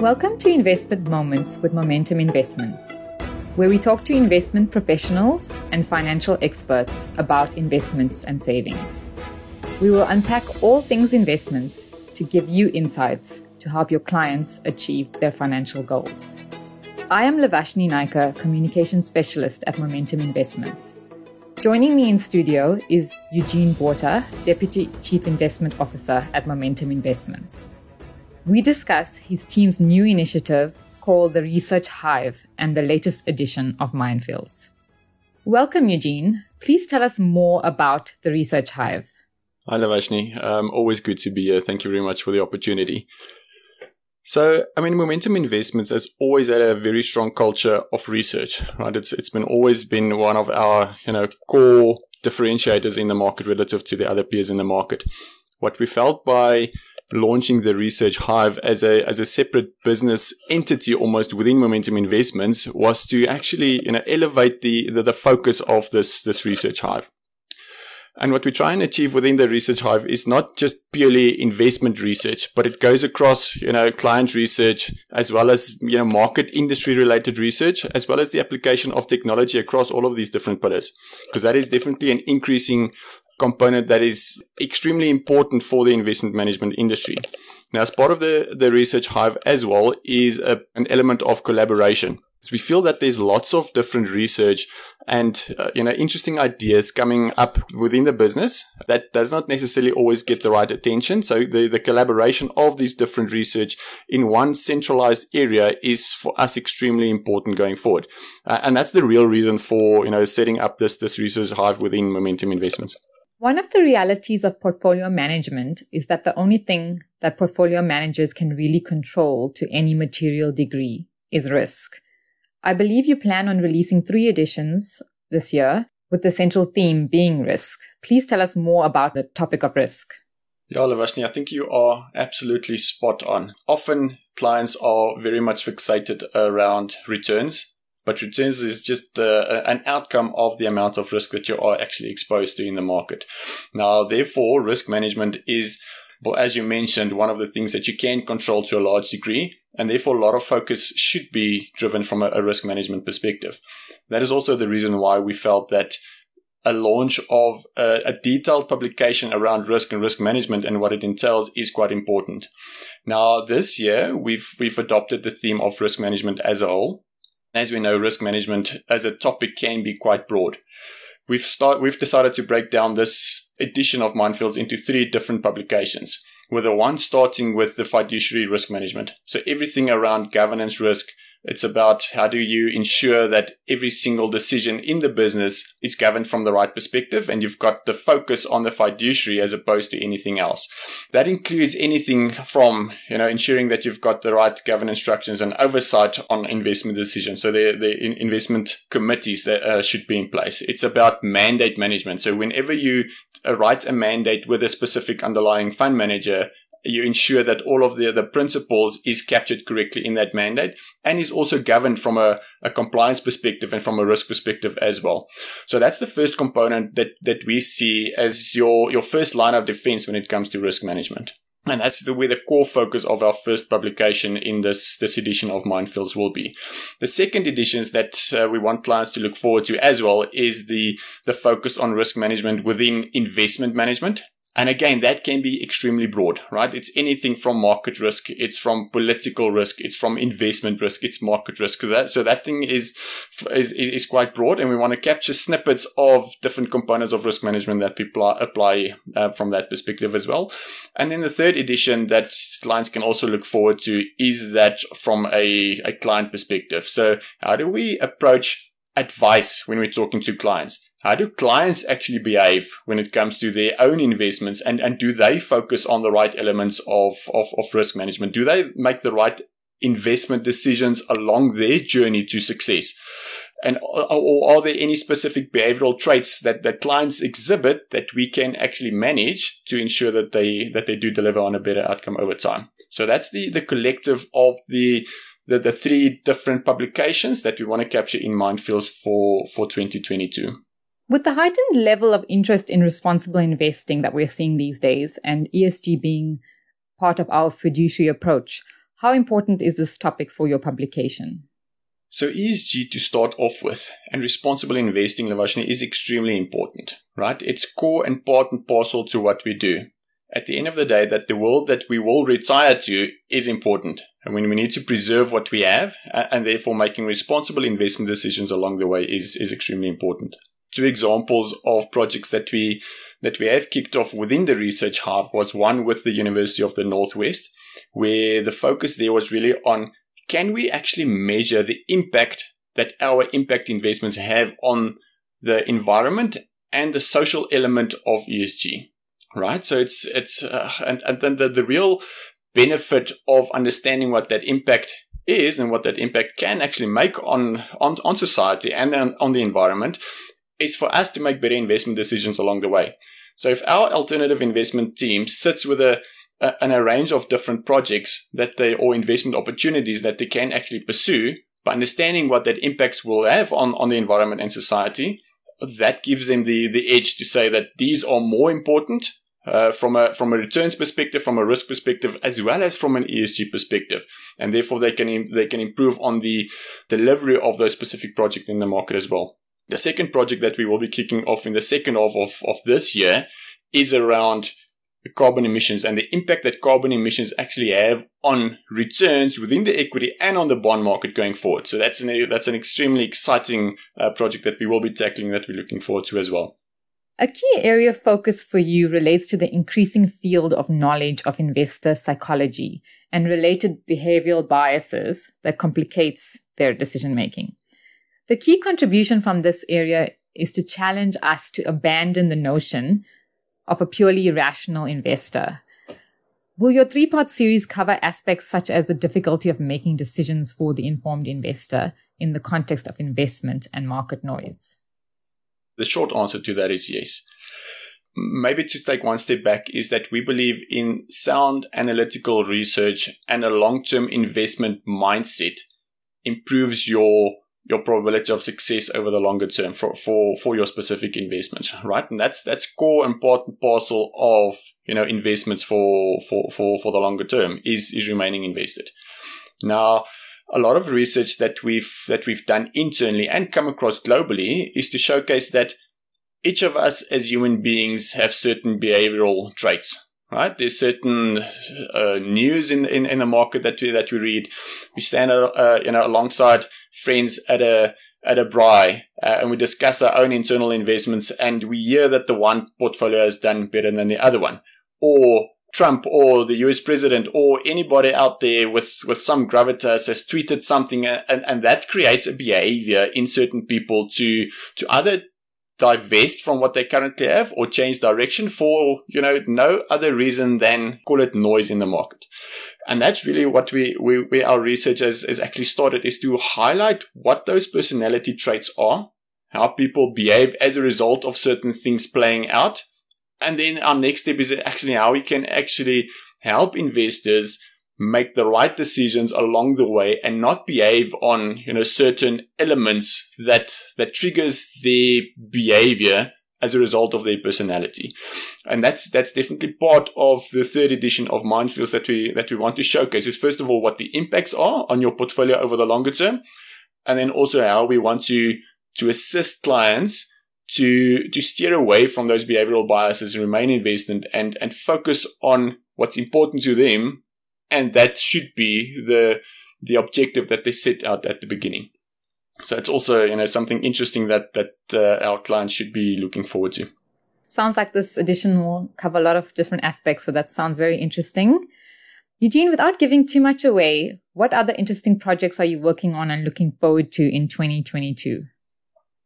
Welcome to Investment Moments with Momentum Investments, where we talk to investment professionals and financial experts about investments and savings. We will unpack all things investments to give you insights to help your clients achieve their financial goals. I am Lavashni Naika, Communication Specialist at Momentum Investments. Joining me in studio is Eugene Botha, Deputy Chief Investment Officer at Momentum Investments. We discuss his team's new initiative called the Research Hive and the latest edition of Mindfields. Welcome, Eugene. Please tell us more about the Research Hive. Hi, Lavashni. Um, always good to be here. Thank you very much for the opportunity. So, I mean, Momentum Investments has always had a very strong culture of research, right? It's, it's been always been one of our, you know, core differentiators in the market relative to the other peers in the market. What we felt by launching the Research Hive as a as a separate business entity almost within Momentum Investments was to actually you know elevate the the, the focus of this this Research Hive. And what we try and achieve within the research hive is not just purely investment research, but it goes across, you know, client research as well as, you know, market industry related research, as well as the application of technology across all of these different pillars. Because that is definitely an increasing component that is extremely important for the investment management industry. Now, as part of the, the research hive as well is a, an element of collaboration. So we feel that there's lots of different research and uh, you know interesting ideas coming up within the business that does not necessarily always get the right attention. So the, the collaboration of these different research in one centralized area is for us extremely important going forward, uh, and that's the real reason for you know setting up this this research hive within Momentum Investments. One of the realities of portfolio management is that the only thing that portfolio managers can really control to any material degree is risk. I believe you plan on releasing three editions this year, with the central theme being risk. Please tell us more about the topic of risk. Yeah, Lavashni, I think you are absolutely spot on. Often clients are very much fixated around returns but returns is just uh, an outcome of the amount of risk that you are actually exposed to in the market. Now, therefore, risk management is, well, as you mentioned, one of the things that you can control to a large degree. And therefore, a lot of focus should be driven from a, risk management perspective. That is also the reason why we felt that a launch of a, a, detailed publication around risk and risk management and what it entails is quite important. Now, this year we've we've adopted the theme of risk management as a whole, as we know, risk management as a topic can be quite broad. We've start, we've decided to break down this edition of Mindfields into three different publications, with the one starting with the fiduciary risk management. So everything around governance risk, it's about how do you ensure that every single decision in the business is governed from the right perspective and you've got the focus on the fiduciary as opposed to anything else. That includes anything from, you know, ensuring that you've got the right governance structures and oversight on investment decisions. So the, the investment committees that uh, should be in place. It's about mandate management. So whenever you write a mandate with a specific underlying fund manager, you ensure that all of the, the principles is captured correctly in that mandate and is also governed from a, a compliance perspective and from a risk perspective as well. So that's the first component that, that we see as your, your first line of defense when it comes to risk management. And that's the, where the core focus of our first publication in this, this edition of Mindfields will be. The second editions that uh, we want clients to look forward to as well is the, the focus on risk management within investment management. And again, that can be extremely broad, right? It's anything from market risk. It's from political risk. It's from investment risk. It's market risk. So that, thing is, is, is quite broad. And we want to capture snippets of different components of risk management that people apply uh, from that perspective as well. And then the third edition that clients can also look forward to is that from a, a client perspective. So how do we approach advice when we're talking to clients? How do clients actually behave when it comes to their own investments and, and do they focus on the right elements of, of, of risk management? Do they make the right investment decisions along their journey to success? And or are there any specific behavioral traits that, that clients exhibit that we can actually manage to ensure that they that they do deliver on a better outcome over time? So that's the the collective of the the, the three different publications that we want to capture in Mindfields for for 2022. With the heightened level of interest in responsible investing that we're seeing these days, and ESG being part of our fiduciary approach, How important is this topic for your publication? So ESG to start off with and responsible investing, Lavashni, is extremely important, right? It's core and part and parcel to what we do. At the end of the day, that the world that we will retire to is important. I mean, we need to preserve what we have uh, and therefore making responsible investment decisions along the way is, is extremely important. Two examples of projects that we, that we have kicked off within the research hive was one with the University of the Northwest, where the focus there was really on can we actually measure the impact that our impact investments have on the environment and the social element of ESG? Right. So it's, it's, uh, and, and then the, the real benefit of understanding what that impact is and what that impact can actually make on, on, on society and on, on the environment is for us to make better investment decisions along the way. So if our alternative investment team sits with a a, a range of different projects that they or investment opportunities that they can actually pursue by understanding what that impacts will have on, on the environment and society. That gives them the, the edge to say that these are more important uh, from a from a returns perspective, from a risk perspective, as well as from an ESG perspective, and therefore they can they can improve on the delivery of those specific project in the market as well. The second project that we will be kicking off in the second half of, of this year is around carbon emissions and the impact that carbon emissions actually have on returns within the equity and on the bond market going forward. So that's an that's an extremely exciting uh, project that we will be tackling that we're looking forward to as well. A key area of focus for you relates to the increasing field of knowledge of investor psychology and related behavioral biases that complicates their decision making. The key contribution from this area is to challenge us to abandon the notion of a purely rational investor. Will your three part series cover aspects such as the difficulty of making decisions for the informed investor in the context of investment and market noise? The short answer to that is yes. Maybe to take one step back is that we believe in sound analytical research and a long term investment mindset improves your your probability of success over the longer term for, for, for your specific investments, right? And that's, that's core important parcel of, you know, investments for, for, for, for the longer term is, is remaining invested. Now, a lot of research that we've, that we've done internally and come across globally is to showcase that each of us as human beings have certain behavioral traits right? There's certain uh, news in, in, in the market that we, that we read. We stand, uh, you know, alongside friends at a, at a braai, uh, and we discuss our own internal investments and we hear that the one portfolio has done better than the other one. Or Trump or the US president or anybody out there with, with some gravitas has tweeted something and, and that creates a behavior in certain people to, to either divest from what they currently have or change direction for, you know, no other reason than call it noise in the market. And that's really what we, we, we our research has, has actually started is to highlight what those personality traits are, how people behave as a result of certain things playing out. And then our next step is actually how we can actually help investors make the right decisions along the way and not behave on, you know, certain elements that, that triggers their behavior as a result of their personality. And that's, that's definitely part of the third edition of Mindfields that we, that we want to showcase is first of all, what the impacts are on your portfolio over the longer term. And then also how we want to, to assist clients to, to steer away from those behavioral biases and remain invested and, and focus on what's important to them and that should be the the objective that they set out at the beginning. So it's also you know something interesting that that uh, our clients should be looking forward to. Sounds like this edition will cover a lot of different aspects, so that sounds very interesting. Eugene, without giving too much away, what other interesting projects are you working on and looking forward to in 2022?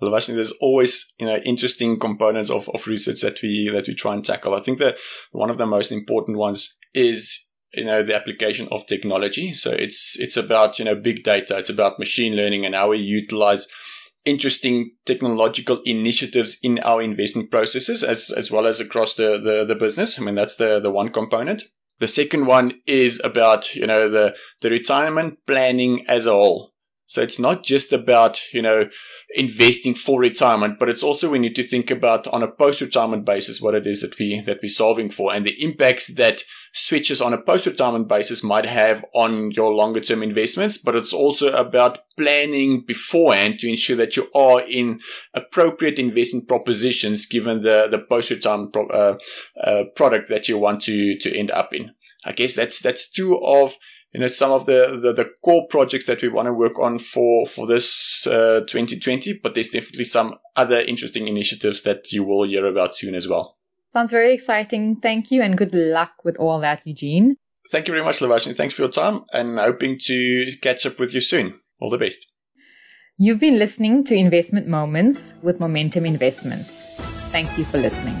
Well, actually, there's always you know interesting components of, of research that we that we try and tackle. I think that one of the most important ones is you know the application of technology. So it's it's about you know big data. It's about machine learning and how we utilize interesting technological initiatives in our investment processes as as well as across the the, the business. I mean that's the the one component. The second one is about you know the the retirement planning as a whole So it's not just about, you know, investing for retirement, but it's also we need to think about on a post-retirement basis what it is that we, that we're solving for and the impacts that switches on a post-retirement basis might have on your longer term investments. But it's also about planning beforehand to ensure that you are in appropriate investment propositions given the, the post-retirement pro- uh, uh, product that you want to, to end up in. I guess that's, that's two of you know, some of the, the, the, core projects that we want to work on for, for this, uh, 2020, but there's definitely some other interesting initiatives that you will hear about soon as well. Sounds very exciting. Thank you and good luck with all that, Eugene. Thank you very much, Lavashni. Thanks for your time and hoping to catch up with you soon. All the best. You've been listening to Investment Moments with Momentum Investments. Thank you for listening.